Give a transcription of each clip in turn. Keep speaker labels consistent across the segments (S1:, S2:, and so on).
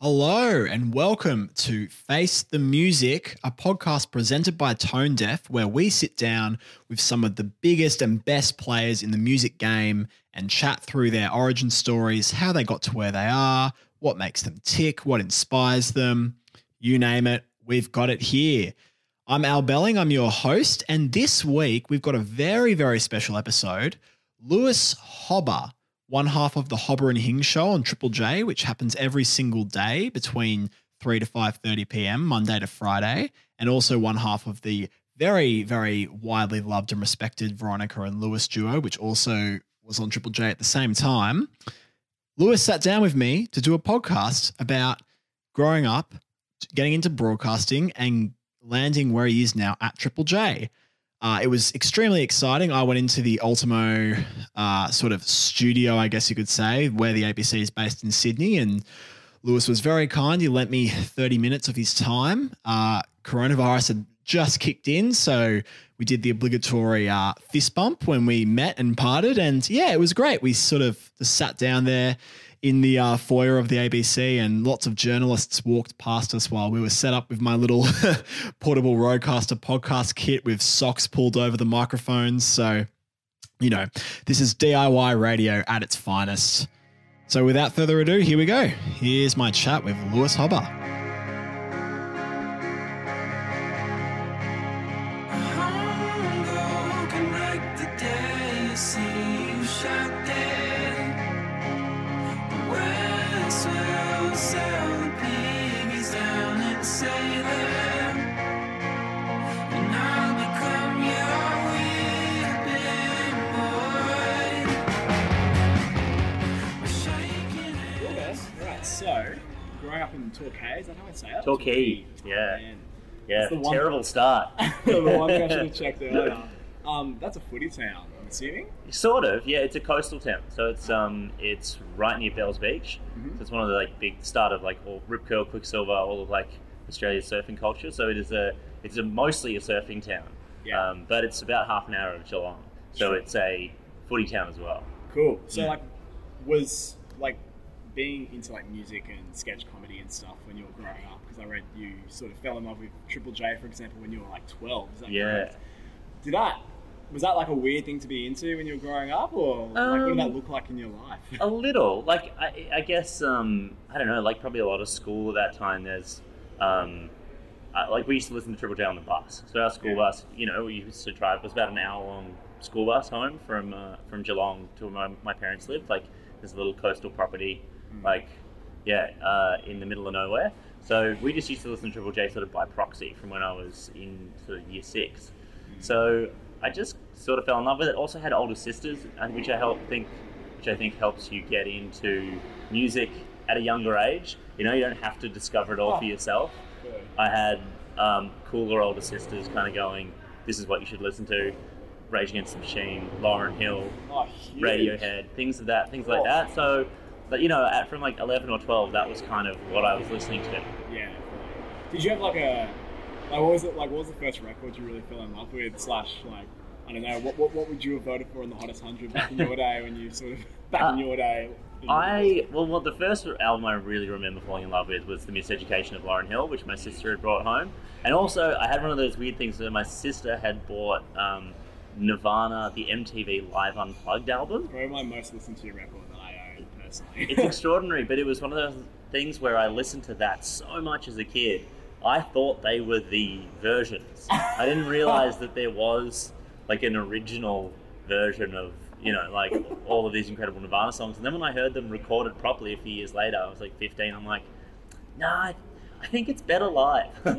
S1: Hello and welcome to Face the Music, a podcast presented by Tone Deaf, where we sit down with some of the biggest and best players in the music game and chat through their origin stories, how they got to where they are, what makes them tick, what inspires them. You name it, we've got it here. I'm Al Belling, I'm your host, and this week we've got a very, very special episode. Lewis Hobba one half of the Hobba and Hing show on Triple J, which happens every single day between 3 to 5:30 p.m. Monday to Friday, and also one half of the very very widely loved and respected Veronica and Lewis duo, which also was on Triple J at the same time. Lewis sat down with me to do a podcast about growing up, getting into broadcasting, and landing where he is now at Triple J. Uh, it was extremely exciting. I went into the Ultimo uh, sort of studio, I guess you could say, where the ABC is based in Sydney. And Lewis was very kind. He lent me 30 minutes of his time. Uh, coronavirus had just kicked in. So we did the obligatory uh, fist bump when we met and parted. And yeah, it was great. We sort of sat down there in the uh, foyer of the ABC, and lots of journalists walked past us while we were set up with my little portable Rodecaster podcast kit with socks pulled over the microphones. So, you know, this is DIY radio at its finest. So, without further ado, here we go. Here's my chat with Lewis
S2: Hobba. Growing up in Torquay, is that how I say it?
S3: Torquay, yeah.
S2: Man.
S3: Yeah,
S2: the one-
S3: terrible start.
S2: the one thing I should have checked earlier. Um, that's a footy town, I'm assuming.
S3: sort of, yeah. It's a coastal town, so it's um, it's right near Bells Beach.
S2: Mhm.
S3: So it's one of the like big start of like all Rip Curl, Quiksilver, all of like Australia's surfing culture. So it is a it's a mostly a surfing town.
S2: Yeah.
S3: Um, but it's about half an hour of Geelong, so
S2: Sure.
S3: it's a footy town as well.
S2: Cool. So,
S3: Yeah.
S2: like, was like being into like music and sketch comedy and stuff when you were growing up? Because I read you sort of fell in love with Triple J, for example, when you were like 12. Is that
S3: Yeah.
S2: correct? Did that was that like a weird thing to be into when you were growing up, or like what did that
S3: Um,
S2: look like in your life?
S3: A little, like I, I guess um, I don't know, like probably a lot of school at that time. There's um, uh, like we used to listen to Triple J on the bus. So our school
S2: Yeah.
S3: bus, you know, we used to drive. It was about an hour long school bus home from uh, from Geelong to where my, my parents lived. Like this little coastal property. Like yeah, uh, in the middle of nowhere. So we just used to listen to Triple J sort of by proxy from when I was in sort of year six. So I just sort of fell in love with it. Also had older sisters, which I help think, which I think helps you get into music at a younger age. You know, you don't have to discover it all for
S2: Oh.
S3: yourself.
S2: Good.
S3: I had um, cooler older sisters, kind of going, "This is what you should listen to." Rage Against the Machine, Lauryn Hill,
S2: Oh.
S3: Radiohead, things of that, things like
S2: Oh.
S3: that. So, but you know, at, from like eleven or twelve, that was kind of what I was listening to.
S2: Yeah. Did you have like a like what was it like? What was the first record you really fell in love with? Slash like I don't know what what, what would you have voted for in the hottest hundred back in your day when you sort of back in
S3: Uh,
S2: your day?
S3: I well, well, the first album I really remember falling in love with was the Miseducation of Lauryn Hill, which my sister had brought home, and also I had one of those weird things where my sister had bought um, Nirvana, the MTV Live Unplugged album.
S2: probably my most listened to record that I own personally.
S3: It's extraordinary, but it was one of those things where I listened to that so much as a kid. I thought they were the versions. I didn't realize that there was like an original version of you know like all of these incredible Nirvana songs. And then when I heard them recorded properly a few years later, I was like 15. I'm like, nah, I, think it's better live.
S2: yeah,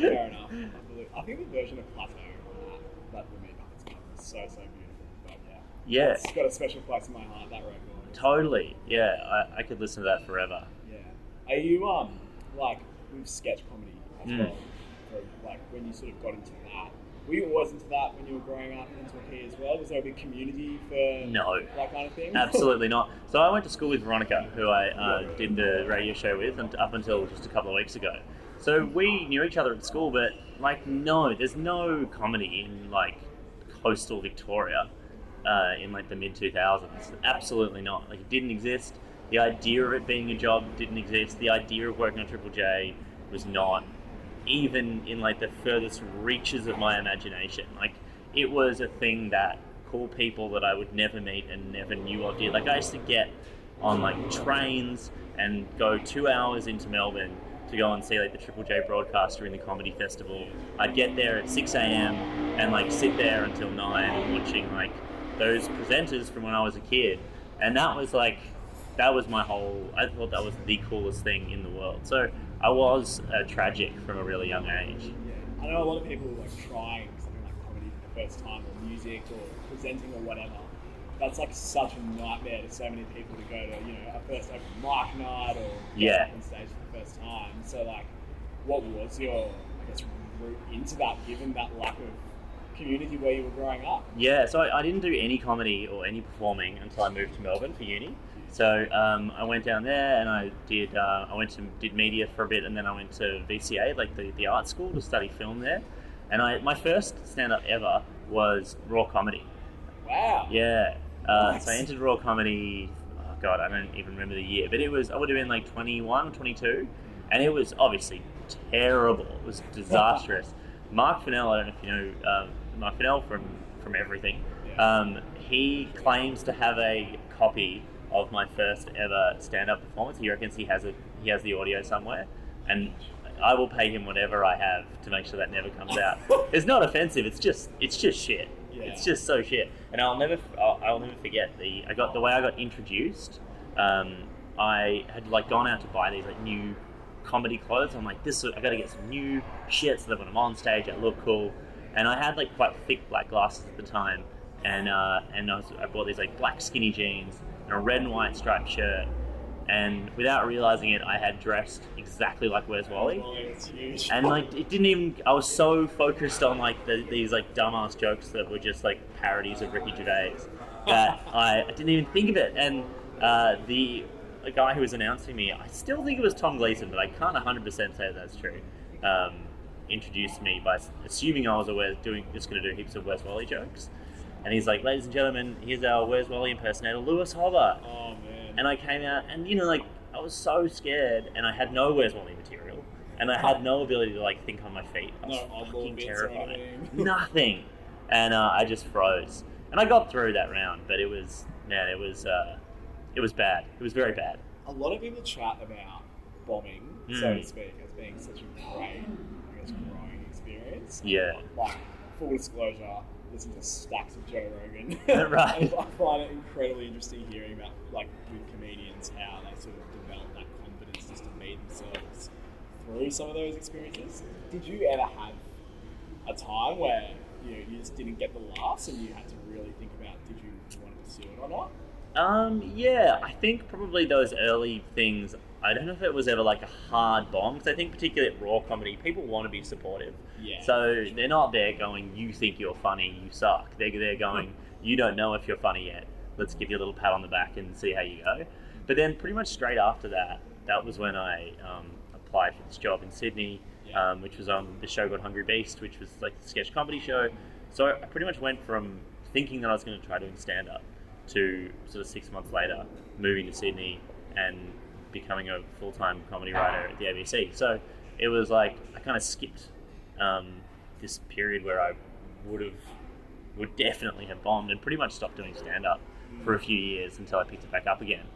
S2: fair enough. I, I think the version of Plateau uh, that the Meat cover is so so beautiful. But yeah,
S3: yeah,
S2: it's got a special place in my heart. That record.
S3: Totally. Yeah, I, I could listen to that forever.
S2: Yeah. Are you um like with sketch comedy as
S3: Mm.
S2: well? Like when you sort of got into that, were you always into that when you were growing up in Torquay as well? Was there a big community for
S3: No.
S2: that kind of thing?
S3: Absolutely not. So I went to school with Veronica, who I uh, did the radio show with, and up until just a couple of weeks ago. So we knew each other at school, but like, no, there's no comedy in like coastal Victoria uh, in like the mid 2000s. Absolutely not. Like, it didn't exist. The idea of it being a job didn't exist. The idea of working on Triple J was not even in like the furthest reaches of my imagination. Like it was a thing that cool people that I would never meet and never knew of did. Like I used to get on like trains and go two hours into Melbourne to go and see like the Triple J broadcast during the comedy festival. I'd get there at six a.m. and like sit there until nine watching like those presenters from when I was a kid, and that was like that was my whole. I thought that was the coolest thing in the world. So I was uh, tragic from a really young age.
S2: Yeah. I know a lot of people like trying something like comedy for the first time, or music, or presenting, or whatever. That's like such a nightmare to so many people to go to, you know, a first open mic night or
S3: Yeah.
S2: on stage for the first time. So like, what was your, I guess, route into that, given that lack of community where you were growing up?
S3: Yeah, so I, I didn't do any comedy or any performing until I moved to Melbourne for uni. So um, I went down there and I did. Uh, I went to did media for a bit, and then I went to VCA, like the, the art school, to study film there. And I my first stand up ever was raw comedy.
S2: Wow.
S3: Yeah. Uh,
S2: Nice.
S3: So I entered raw comedy. Oh god, I don't even remember the year, but it was I would have been like 21, 22, and it was obviously terrible. It was disastrous. Mark Fennell, I don't know if you know um, Fennell from from everything. Um, he claims to have a copy of my first ever stand-up performance. He reckons he has it. He has the audio somewhere, and I will pay him whatever I have to make sure that never comes out. it's not offensive. It's just it's just shit.
S2: Yeah.
S3: It's just so shit. And I'll never I'll, I'll never forget the I got the way I got introduced. Um, I had like gone out to buy these like new comedy clothes. I'm like, this I got to get some new shit so that when I'm on stage I look cool. And I had like quite thick black glasses at the time, and uh, and I, was, I bought these like black skinny jeans and a red and white striped shirt. And without realizing it, I had dressed exactly like Where's Wally. And like it didn't even i was so focused on like the, these like dumbass jokes that were just like parodies of ricky gervais that I, I didn't even think of it. And uh, the, the guy who was announcing me i still think it was tom gleeson but i can't 100% say that's true. Um, introduced me by assuming i was aware doing just going to do heaps of where's wally jokes and he's like ladies and gentlemen here's our where's wally impersonator lewis hobart
S2: oh man.
S3: and I came out, and you know, like I was so scared, and I had no Where's Wally material, and I had no ability to like think on my feet. I was
S2: No
S3: fucking terrified. Nothing, and uh, I just froze, and I got through that round, but it was man, it was uh, it was bad. It was very bad.
S2: a lot of people chat about bombing, so
S3: Mm.
S2: to speak, as being such a great, Growing experience.
S3: Yeah.
S2: Like, full disclosure, listen to stacks of Joe Rogan.
S3: Right.
S2: I find it incredibly interesting hearing about, like, with comedians, how they sort of develop that confidence just to be themselves through some of those experiences. Did you ever have a time where you know you just didn't get the laughs and you had to really think about did you want to pursue it or not?
S3: Um, yeah, I think probably those early things. I don't know if it was ever like a hard bomb because I think particularly at raw comedy, people want to be supportive.
S2: Yeah.
S3: So they're not there going, "You think you're funny, you suck." They're they're going, "You don't know if you're funny yet. Let's give you a little pat on the back and see how you go." But then pretty much straight after that, that was when I um, applied for this job in Sydney,
S2: Yeah.
S3: um, which was on the show called Hungry Beast, which was like a sketch comedy show. So I pretty much went from thinking that I was going to try doing stand up to sort of six months later moving to Sydney and becoming a full time comedy writer at the ABC. So it was like I kind of skipped um, this period where I would have would definitely have bombed and pretty much stopped doing stand up for a few years until I picked it back up again.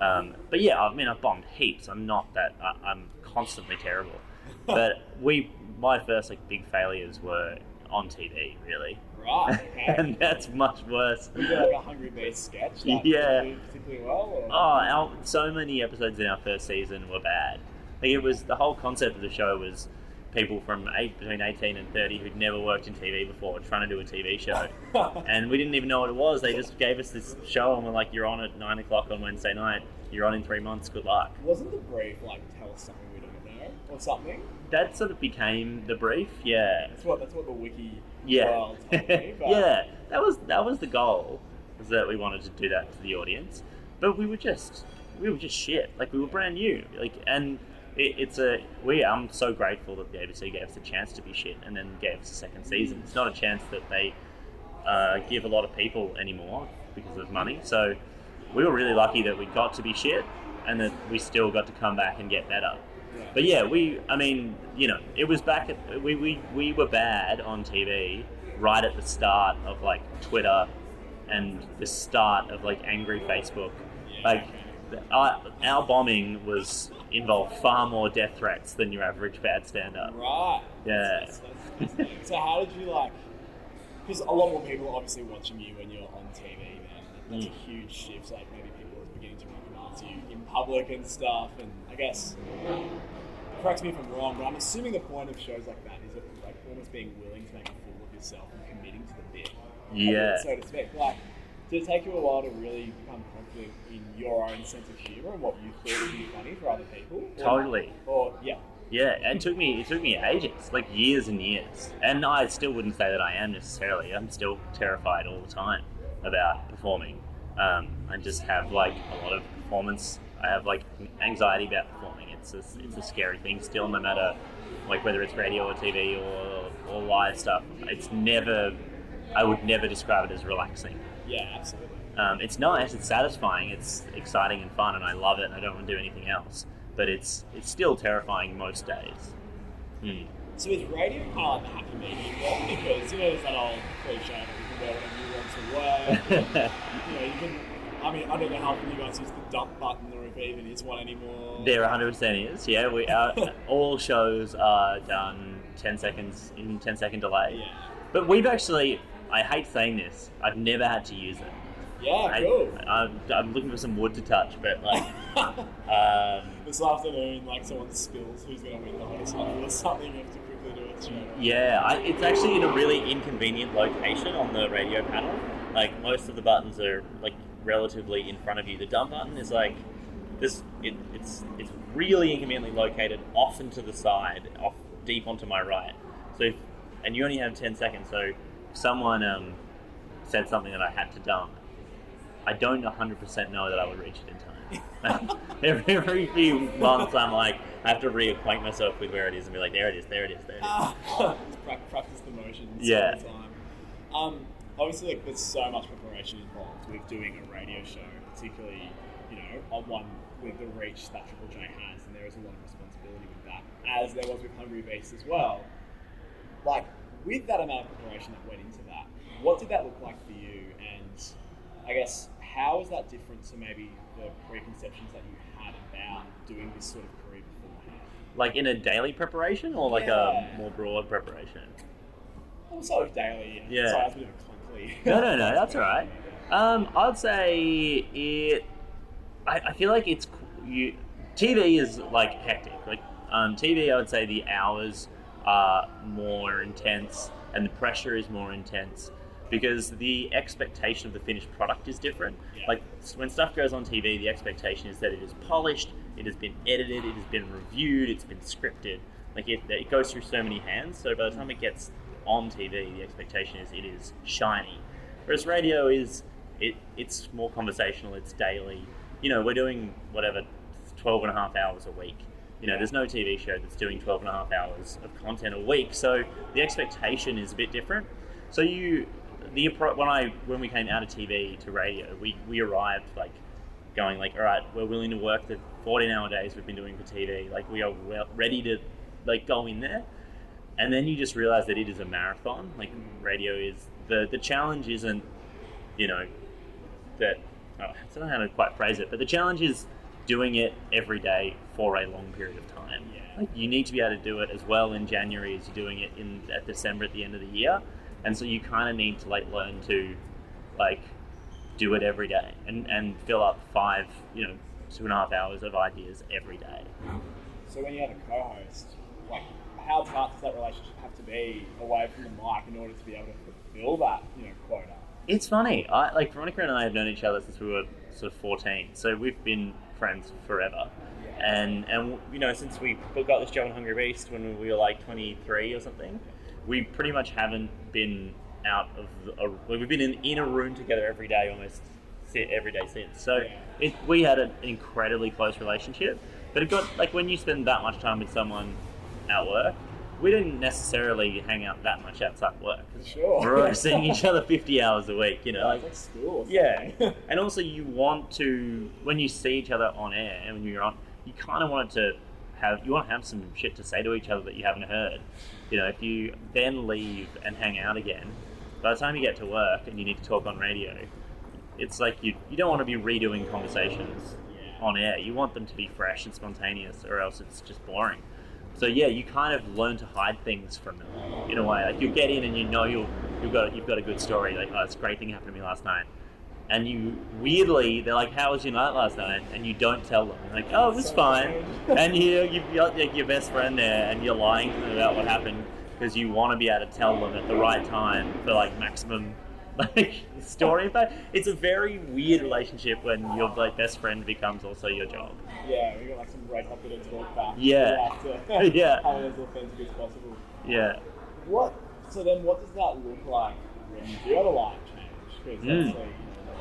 S3: Um, but yeah, I mean, I've bombed heaps. I'm not that. I, I'm constantly terrible. But we, my first like big failures were on TV, really,
S2: Right. Okay.
S3: and that's much worse.
S2: We did like a Hungry Beast sketch. That
S3: Yeah.
S2: did particularly well. Or?
S3: Oh, our, so many episodes in our first season were bad. Like it was the whole concept of the show was people from eight, between eighteen and thirty who'd never worked in TV before trying to do a TV show, and we didn't even know what it was. They just gave us this show and were like, "You're on at nine o'clock on Wednesday night. You're on in three months. Good luck."
S2: Wasn't the brief like tell us something we don't know or something?
S3: That sort of became the brief. Yeah,
S2: That's what that's what the wiki
S3: yeah,
S2: me. But
S3: yeah. That was that was the goal. Was that we wanted to do that to the audience, but we were just we were just shit. Like we were brand new. Like and it, it's a we. I'm so grateful that the ABC gave us a chance to be shit and then gave us a second season. It's not a chance that they uh, give a lot of people anymore because of money. So we were really lucky that we got to be shit and that we still got to come back and get better. But yeah, we, I mean, you know, it was back at, we, we, we were bad on TV right at the start of like Twitter and the start of like angry Facebook. Like, our, our bombing was involved far more death threats than your average bad stand up.
S2: Right.
S3: Yeah.
S2: That's, that's fascinating. so how did you like? Because a lot more people are obviously watching you when you're on TV. Man, that's a
S3: Mm.
S2: huge shift. Like maybe people are beginning to recognize you in public and stuff. And I guess correct me if I'm wrong, but I'm assuming the point of shows like that is like almost being willing to make a fool of yourself and committing to the bit.
S3: Yeah.
S2: So to speak, like. Did it take you a while to really become confident in your own sense of humour and what you thought would be funny for other people? Or-
S3: Totally.
S2: Or yeah,
S3: Yeah, it took me it took me ages, like years and years. And I still wouldn't say that I am necessarily. I'm still terrified all the time about performing. Um, I just have like a lot of performance. I have like anxiety about performing. It's a, it's a scary thing still, no matter like whether it's radio or TV or, or live stuff. It's never. I would never describe it as relaxing.
S2: yeah, absolutely.
S3: Um, it's nice, it's satisfying, it's exciting and fun, and I love it. and I don't want to do anything else. But it's it's still terrifying most days. Hmm.
S2: So is radio kind of like the happy medium? Because you know there's that old cliche that you can wear whatever you want to wear. you know, you can. I mean, I don't know how often you guys use the dump button or if it even is one anymore.
S3: There 100% is. Yeah, we our, all shows are done 10 seconds in 10 second delay.
S2: Yeah.
S3: But we've actually, I hate saying this, I've never had to use it.
S2: Yeah,
S3: I,
S2: cool.
S3: I'm, I'm looking for some wood to touch, but like, um,
S2: this afternoon, like someone spills who's going to win the hottest hundred or something, you have to quickly do it straight.
S3: Yeah, I, it's actually in a really inconvenient location on the radio panel. Like most of the buttons are like relatively in front of you. The dump button is like this. It, it's it's really inconveniently located off and to the side, off deep onto my right. So, if, and you only have ten seconds. So, if someone um, said something that I had to dump, I don't 100% know that I would reach it in time. every, every few months, I'm like, I have to reacquaint myself with where it is and be like, there it is, there it is, there it is.
S2: Prac- practice the motions
S3: Yeah.
S2: all the time. Um, obviously, like there's so much preparation involved with doing a radio show, particularly you know on one with the reach that Triple J has, and there is a lot of responsibility with that, as there was with Hungry Beast as well. Like with that amount of preparation that went into that, what did that look like for you? And I guess how is that different to maybe the preconceptions that you had about doing this sort of career beforehand?
S3: Like in a daily preparation or like
S2: Yeah.
S3: a more broad preparation?
S2: Well, sort of daily.
S3: Yeah.
S2: Sorry, that's a bit of a clunky.
S3: No, no, no, that's all right. Um, I'd say it. I, I feel like it's you. TV is like hectic. Like um, TV, I would say the hours are more intense and the pressure is more intense because the expectation of the finished product is different.
S2: Yeah.
S3: Like when stuff goes on TV, the expectation is that it is polished, it has been edited, it has been reviewed, it's been scripted. Like it, it goes through so many hands. So by the time it gets on TV, the expectation is it is shiny. Whereas radio is it, it's more conversational. It's daily. You know, we're doing whatever 12 and a half hours a week. You know, there's no TV show that's doing 12 and a half hours of content a week. So the expectation is a bit different. So you, the when I when we came out of TV to radio, we we arrived like going like, all right, we're willing to work the 14 hour days we've been doing for TV. Like we are ready to like go in there. And then you just realize that it is a marathon. Like radio is the the challenge isn't, you know, that oh, I don't know how to quite phrase it, but the challenge is doing it every day for a long period of time.
S2: Yeah.
S3: Like you need to be able to do it as well in January as you're doing it in at December at the end of the year, and so you kind of need to like learn to, like, do it every day and and fill up five, you know, two and a half hours of ideas every day.
S2: So when you have a co-host, like how tight does that relationship have to be away from the mic in order to be able to fulfill that, you know, quota?
S3: It's funny. I like Veronica and I have known each other since we were sort of fourteen, so we've been friends forever. And and you know since we got this job in Hungry Beast when we were like twenty three or something, we pretty much haven't been out of the, a, well, we've been in, in a room together every day almost every day since. So it, we had an incredibly close relationship, but it got like when you spend that much time with someone at work, we didn't necessarily hang out that much outside work.
S2: Sure.
S3: We're seeing each other 50 hours a week, you know. Like-
S2: like school.
S3: Yeah, and also you want to when you see each other on air and when you're on, you kind of want to have you want to have some shit to say to each other that you haven't heard. You know, if you then leave and hang out again, by the time you get to work and you need to talk on radio, it's like you you don't want to be redoing conversations
S2: Yeah.
S3: on air. You want them to be fresh and spontaneous, or else it's just boring. So yeah, you kind of learn to hide things from them in a way. Like you get in and you know you'll you've got you've got a good story. Like oh, this great thing happened to me last night, and you weirdly they're like, how was your night last night? And you don't tell them. You're like oh, it was fine. and you you've got like, your best friend there, and you're lying to them about what happened because you want to be able to tell them at the right time for like maximum like story. But it's a very weird relationship when your like best friend becomes also your job.
S2: Yeah, we got like some red hot bit of talk back.
S3: Yeah.
S2: We have to
S3: Yeah.
S2: have it as authentic as possible.
S3: Yeah.
S2: What? So then, what does that look like when have a life change? Because
S3: Mm.
S2: you know,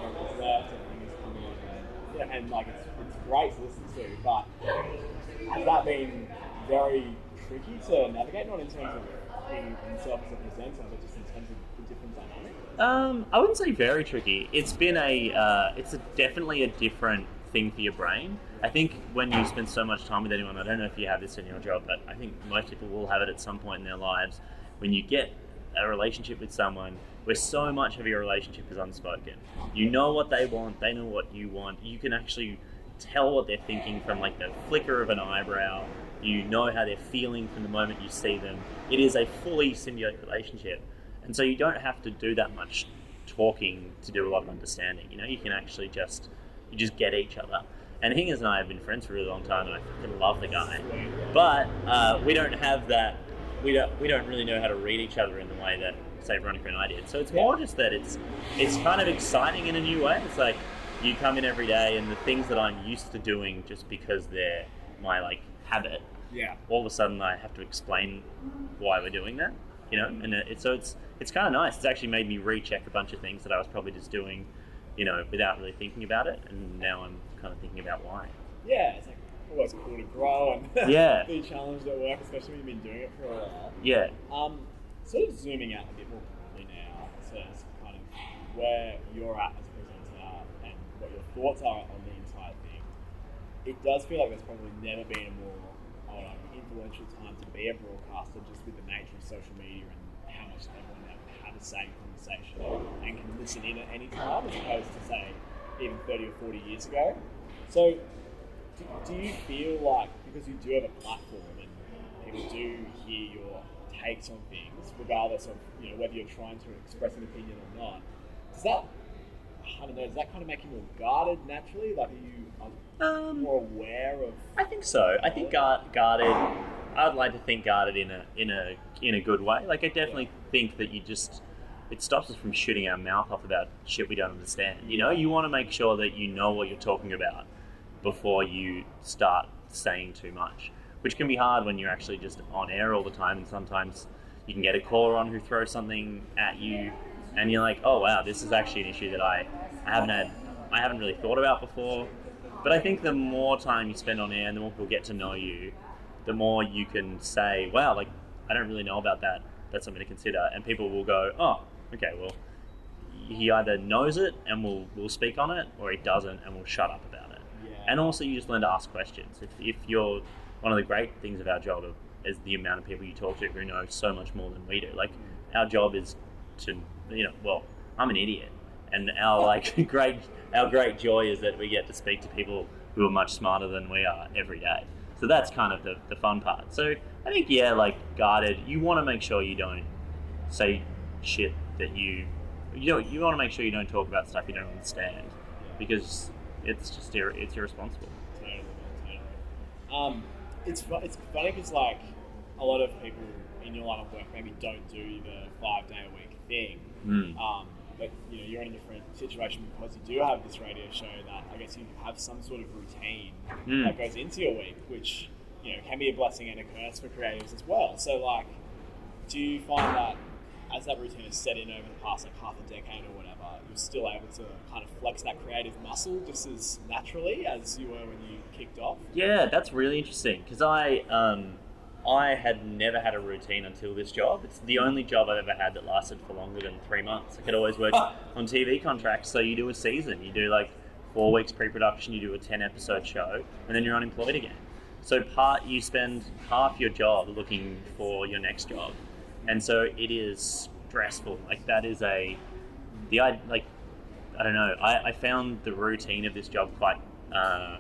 S2: everyone's left, everything is coming on, and, yeah, and like it's, it's great to listen to, but has that been very tricky to navigate? Not in terms of being himself as a presenter, but just in terms of the different dynamics.
S3: Um, I wouldn't say very tricky. It's been a, uh, it's a, definitely a different thing for your brain. I think when you spend so much time with anyone, I don't know if you have this in your job, but I think most people will have it at some point in their lives. When you get a relationship with someone where so much of your relationship is unspoken, you know what they want, they know what you want. You can actually tell what they're thinking from like the flicker of an eyebrow. You know how they're feeling from the moment you see them. It is a fully symbiotic relationship. And so you don't have to do that much talking to do a lot of understanding. You know, you can actually just you just get each other. And Hingers and I have been friends for a really long time, and I fucking love the guy. But uh, we don't have that. We don't we don't really know how to read each other in the way that say Veronica and I did. So it's more just that it's it's kind of exciting in a new way. It's like you come in every day, and the things that I'm used to doing just because they're my like habit
S2: Yeah.
S3: all of a sudden I have to explain why we're doing that, you know, and it, so it's it's kind of nice. It's actually made me recheck a bunch of things that I was probably just doing, you know, without really thinking about it, and now I'm kind of thinking about why.
S2: Yeah, it's like always cool to grow and
S3: Yeah.
S2: be challenged at work, especially when you've been doing it for a while.
S3: Yeah,
S2: Um, sort of zooming out a bit more broadly now to kind of where you're at as a presenter and what your thoughts are on the entire thing. It does feel like there's probably never been a more I don't know, influential time to be a broadcaster just with the nature of social media and how much everyone have a say in conversation and can listen in at any time as opposed to say even 30 or 40 years ago. So do, do you feel like because you do have a platform and people do hear your takes on things, regardless of you know whether you're trying to express an opinion or not, does that I don't know, does that kind of make you more guarded naturally? Like are you um,
S3: um,
S2: more aware of
S3: I think so. I think guard, guarded. I'd like to think guarded in a in a in a good way. Like I definitely think that you just it stops us from shooting our mouth off about shit we don't understand. You know, you want to make sure that you know what you're talking about before you start saying too much, which can be hard when you're actually just on air all the time. And sometimes you can get a caller on who throws something at you, and you're like, oh wow, this is actually an issue that I, I haven't had, I haven't really thought about before. But I think the more time you spend on air and the more people get to know you, the more you can say, wow, like I don't really know about that. That's something to consider, and people will go, oh, okay, well, he either knows it and will will speak on it, or he doesn't and will shut up about it.
S2: yeah.
S3: And also, you just learn to ask questions. If, if you're one of the great things of our job is the amount of people you talk to who know so much more than we do. Like our job is to, you know, well, I'm an idiot, and our like great our great joy is that we get to speak to people who are much smarter than we are every day. So that's kind of the, the fun part. So I think yeah, like guarded. You want to make sure you don't say shit that you you don't, you want to make sure you don't talk about stuff you don't understand because it's just it's irresponsible.
S2: Um, it's it's funny because like a lot of people in your line of work maybe don't do the five day a week thing.
S3: Mm.
S2: Um, but you know you're in a different situation because you do have this radio show that I guess you have some sort of routine
S3: Mm.
S2: that goes into your week, which you know can be a blessing and a curse for creatives as well. So like, do you find that as that routine is set in over the past like half a decade or whatever, you're still able to kind of flex that creative muscle just as naturally as you were when you kicked off?
S3: Yeah, that's really interesting because I um, I had never had a routine until this job. It's the only job I've ever had that lasted for longer than three months. I could always work on TV contracts. So you do a season, you do like four weeks pre-production, you do a ten episode show, and then you're unemployed again. So part you spend half your job looking for your next job, and so it is stressful. Like that is a the I like I don't know. I, I found the routine of this job quite uh,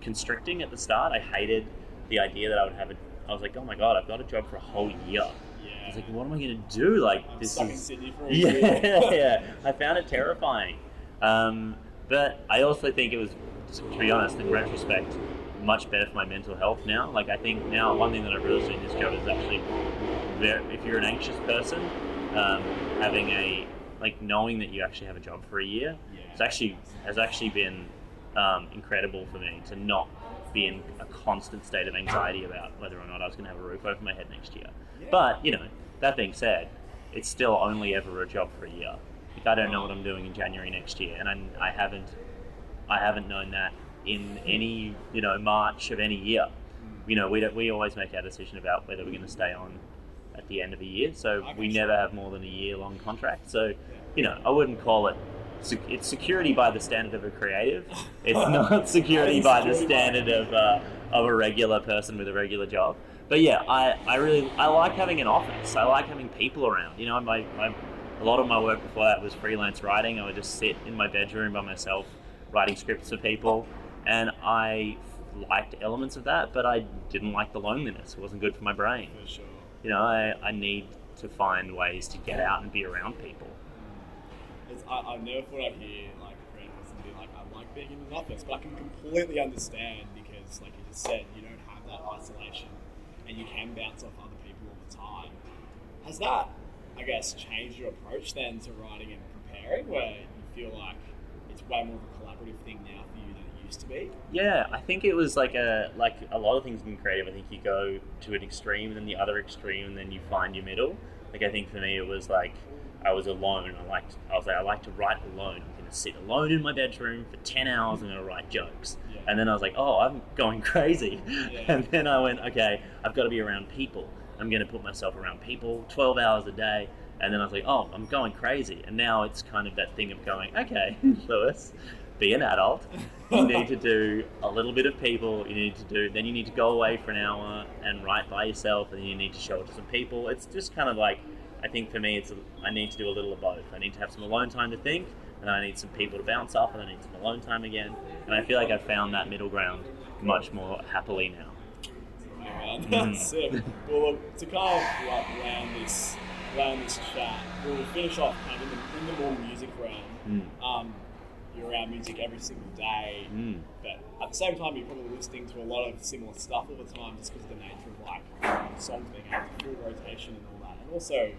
S3: constricting at the start. I hated the idea that I would have a. I was like, oh my god, I've got a job for a whole year. I was like, what am I going to do? Like
S2: I'm
S3: this is
S2: Sydney for a year.
S3: yeah, yeah. I found it terrifying. Um, but I also think it was, to be honest, in retrospect, much better for my mental health now. Like I think now one thing that I've realized in this job is actually, very, if you're an anxious person, um, having a like knowing that you actually have a job for a year,
S2: Yeah.
S3: it's actually has actually been um, incredible for me to not be in a constant state of anxiety about whether or not I was going to have a roof over my head next year.
S2: Yeah.
S3: But you know, that being said, it's still only ever a job for a year. Like I don't know what I'm doing in January next year, and I, I haven't, I haven't known that in any you know March of any year. Hmm. You know, we don't, we always make our decision about whether we're going to stay on at the end of a year. So we never have more than a year long contract. So you know, I wouldn't call it. It's security by the standard of a creative. It's not security by the standard of uh, of a regular person with a regular job. But yeah, I, I really I like having an office. I like having people around. You know, my, my a lot of my work before that was freelance writing. I would just sit in my bedroom by myself writing scripts for people, and I liked elements of that, but I didn't like the loneliness. It wasn't good for my brain.
S2: For sure.
S3: You know, I, I need to find ways to get out and be around people.
S2: I, I never thought I'd hear like person be like, I like being in an office, but I can completely understand because, like you just said, you don't have that isolation and you can bounce off other people all the time. Has that, I guess, changed your approach then to writing and preparing, where you feel like it's way more of a collaborative thing now for you than it used to be?
S3: Yeah, I think it was like a like a lot of things in creative. I think you go to an extreme, and then the other extreme, and then you find your middle. Like I think for me, it was like I was alone. I liked I was like I like to write alone. I'm going to sit alone in my bedroom for ten hours. And I'm going to write jokes.
S2: Yeah.
S3: And then I was like, oh, I'm going crazy.
S2: Yeah.
S3: And then I went, okay, I've got to be around people. I'm going to put myself around people 12 hours a day. And then I was like, oh, I'm going crazy. And now it's kind of that thing of going, okay, Lewis, be an adult. You need to do a little bit of people. You need to do, then you need to go away for an hour and write by yourself. And then you need to show it to some people. It's just kind of like, I think for me, it's I need to do a little of both. I need to have some alone time to think, and I need some people to bounce off, and I need some alone time again. And I feel like I've found that middle ground much more happily now.
S2: Yeah, man,
S3: Mm.
S2: that's sick. Well, look, to kind of like round this, land this chat, we'll finish off kind of in the, in the more music realm.
S3: Mm.
S2: Um, you're around music every single day,
S3: Mm.
S2: but at the same time, you're probably listening to a lot of similar stuff all the time, just because of the nature of like songs being to full rotation and all that, and also,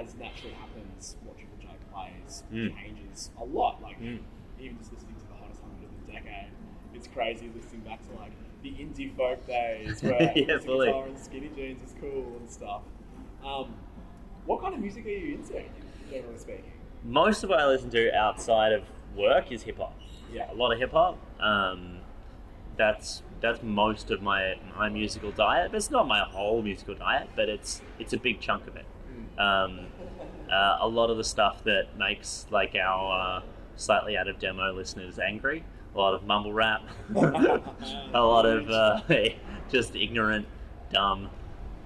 S2: as naturally happens, watching Triple J plays
S3: Mm.
S2: changes a lot. Like
S3: Mm.
S2: even just listening to the hottest hundred of the decade, it's crazy listening back to like the indie folk days where
S3: Yeah,
S2: yeah,
S3: fully.
S2: guitar and skinny jeans is cool and stuff. Um, what kind of music are you into, generally speaking?
S3: Most of what I listen to outside of work is hip hop.
S2: Yeah.
S3: a lot of hip hop. Um, that's that's most of my my musical diet. It's not my whole musical diet, but it's it's a big chunk of it. Um, uh, a lot of the stuff that makes like our uh, slightly out of demo listeners angry. A lot of mumble rap. a lot of uh, just ignorant, dumb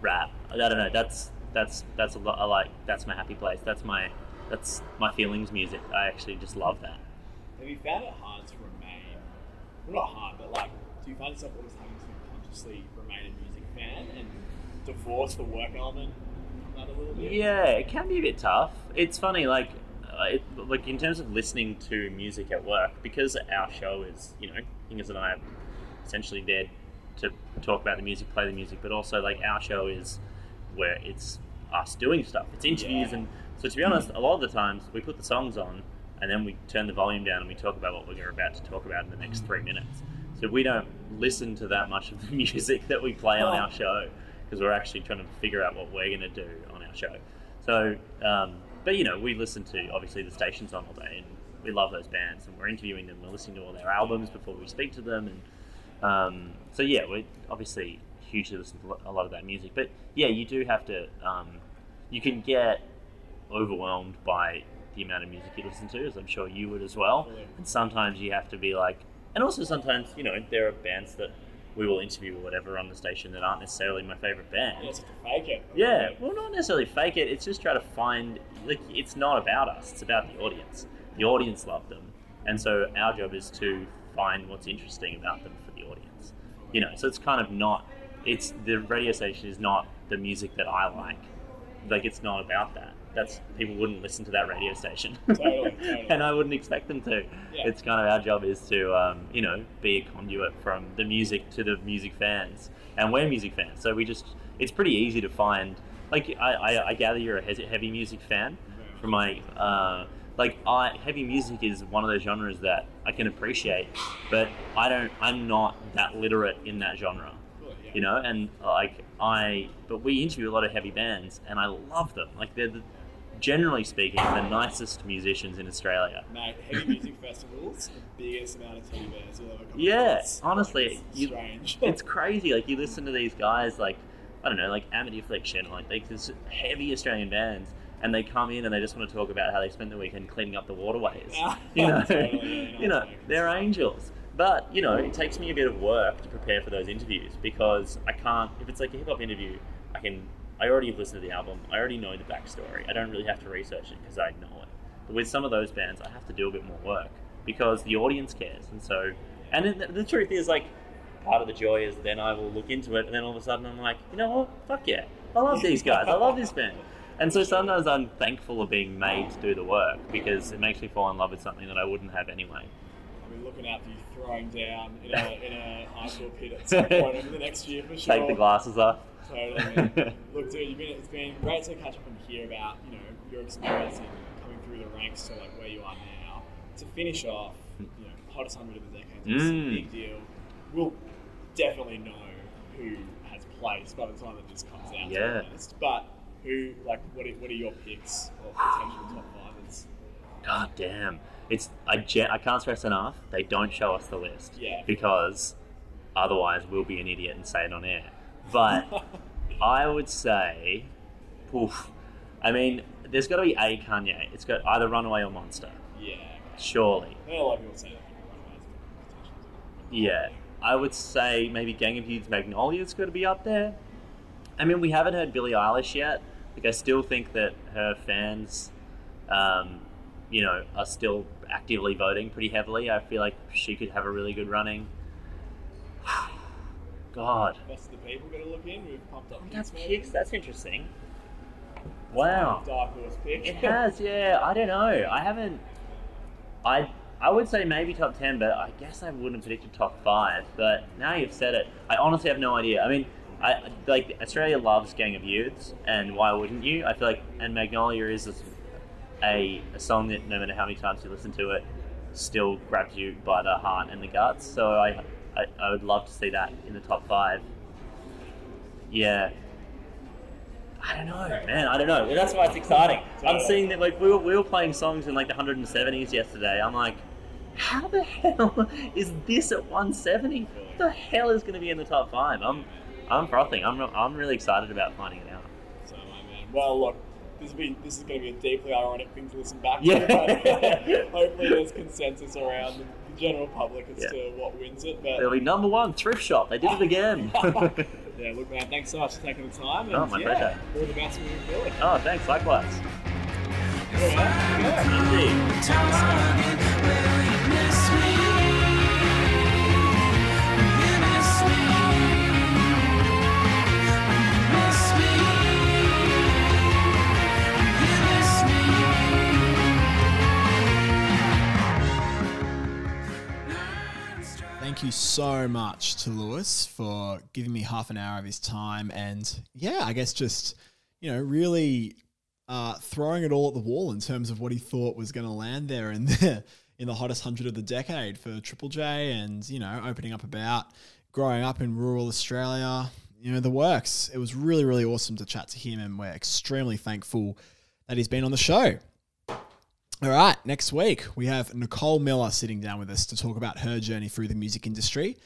S3: rap. I don't know. That's that's that's a lot. I like. That's my happy place. That's my that's my feelings music. I actually just love that.
S2: Have you found it hard to remain, well, not hard, but like, do you find yourself always having to consciously remain a music fan and divorce the work element
S3: Yeah, it can be a bit tough. It's funny, like, uh, it, like in terms of listening to music at work, because our show is, you know, Hingers and I are essentially there to talk about the music, play the music, but also like our show is where it's us doing stuff. It's interviews,
S2: Yeah.
S3: and so to be honest, a lot of the times we put the songs on and then we turn the volume down and we talk about what we're about to talk about in the next three minutes. So we don't listen to that much of the music that we play on our show because we're actually trying to figure out what we're going to do on our show. So, um, but you know, we listen to obviously the stations on all day, and we love those bands, and we're interviewing them, we're listening to all their albums before we speak to them, and um, so yeah, we obviously hugely listen to a lot of that music. But yeah, you do have to. Um, you can get overwhelmed by the amount of music you listen to, as I'm sure you would as well. And sometimes you have to be like, and also sometimes you know there are bands that we will interview or whatever on the station that aren't necessarily my favorite band.
S2: Yeah, to fake it.
S3: Yeah, well, not necessarily fake it. It's just try to find like it's not about us. It's about the audience. The audience love them, and so our job is to find what's interesting about them for the audience. You know, so it's kind of not. It's the radio station is not the music that I like. Like it's not about that. That's people wouldn't listen to that radio station,
S2: Totally, totally.
S3: and I wouldn't expect them to.
S2: Yeah.
S3: It's kind of our job is to um, you know be a conduit from the music to the music fans, and we're music fans, so we just it's pretty easy to find. Like I, I, I gather you're a heavy music fan from my uh, like I heavy music is one of those genres that I can appreciate, but I don't. I'm not that literate in that genre you know and like i but we interview a lot of heavy bands and i love them like they're the, generally speaking the nicest musicians in australia.
S2: Mate, heavy music festivals, the biggest amount of teddy bears you'll ever come
S3: Yeah,
S2: across.
S3: honestly,
S2: It's
S3: you-
S2: strange.
S3: it's crazy like you listen to these guys like i don't know like amity affliction like like this heavy australian bands and they come in and they just want to talk about how they spent the weekend cleaning up the waterways. Ah, you know?
S2: Totally,
S3: you know they're angels. But you know it takes me a bit of work to prepare for those interviews because i can't if it's like a hip-hop interview i can i already have listened to the album. I already know the backstory. I don't really have to research it because i know it. But with some of those bands i have to do a bit more work because the audience cares. And so and then the, truth is like part of the joy is then i will look into it and then all of a sudden i'm like you know what? Fuck yeah. I love these guys. I love this band. And so sometimes i'm thankful of being made to do the work because it makes me fall in love with something that i wouldn't have anyway.
S2: I'll be looking out for you throwing down in a, in a high school pit at some point over the next year for sure.
S3: take the glasses off
S2: Totally. man. Look, dude, you've been, it's been great to catch up and hear about you know your experience in coming through the ranks to like where you are now. To finish off, you know, hottest hundred of the decade
S3: Mm.
S2: big deal. We'll definitely know who has placed by the time that this comes out.
S3: Yeah.
S2: honest. But who, like, what are, what are your picks or potential top fivers?
S3: God damn. It's I, gen- I can't stress enough. They don't show us the list.
S2: Yeah.
S3: Because otherwise we'll be an idiot and say it on air. But I would say, oof. I mean, there's got to be a Kanye. It's got either Runaway or Monster.
S2: yeah.
S3: Surely.
S2: I know a lot of people say that. Runaways are potentially
S3: Yeah. I would say maybe Gang of Youths Magnolia's got to be up there. I mean, we haven't heard Billie Eilish yet. Like, I still think that her fans, um, you know, are still actively voting pretty heavily. I feel like she could have a really good running. God.
S2: Of the people got to look in. We've pumped up oh,
S3: That's
S2: picks,
S3: picks. That's interesting. Wow.
S2: Dark horse pick.
S3: It has, yeah. I don't know. I haven't. I I would say maybe top ten, but I guess I wouldn't have predicted top five. But now you've said it, I honestly have no idea. I mean, I like Australia loves Gang of Youths, and why wouldn't you? I feel like and Magnolia is a a, a song that no matter how many times you listen to it, still grabs you by the heart and the guts. So I I, I would love to see that in the top five. Yeah. I don't know, man. I don't know. That's why it's exciting. I'm seeing that like we were, we were playing songs in like the 170s yesterday. I'm like, how the hell is this at 170? What the hell is going to be in the top five? I'm I'm frothing. I'm I'm really excited about finding it out.
S2: So, man. Well, look, this, will be, this is going to be a deeply ironic thing to listen back
S3: Yeah.
S2: to. But uh, hopefully, there's consensus around the, general public as
S3: Yeah.
S2: to what wins it. But
S3: It'll be number one thrift shop. They did it again.
S2: yeah, look, man, thanks so much for taking the time. Oh, and,
S3: Oh, my
S2: yeah,
S3: pleasure.
S2: All the best moving forward.
S3: oh, thanks. Likewise.
S2: All right, yeah.
S1: Thank you so much to Lewis for giving me half an hour of his time and yeah, I guess just, you know, really uh, throwing it all at the wall in terms of what he thought was going to land there in the, in the hottest 100 of the decade for Triple J and, you know, opening up about growing up in rural Australia, you know, the works. It was really, really awesome to chat to him and we're extremely thankful that he's been on the show. All right, next week we have Nicole Millar sitting down with us to talk about her journey through the music industry.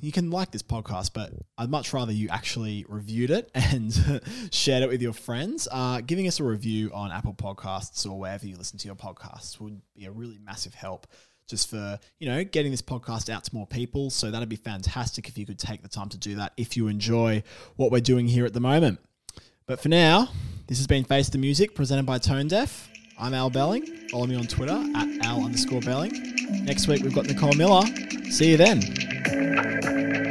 S1: You can like this podcast, but I'd much rather you actually reviewed it and shared it with your friends. Uh, giving us a review on Apple Podcasts or wherever you listen to your podcasts would be a really massive help just for, you know, getting this podcast out to more people. So that'd be fantastic if you could take the time to do that if you enjoy what we're doing here at the moment. But for now, this has been Face the Music presented by Tone Deaf. I'm Al Belling. Follow me on Twitter at Al underscore Belling. Next week we've got Nicole Millar. See you then.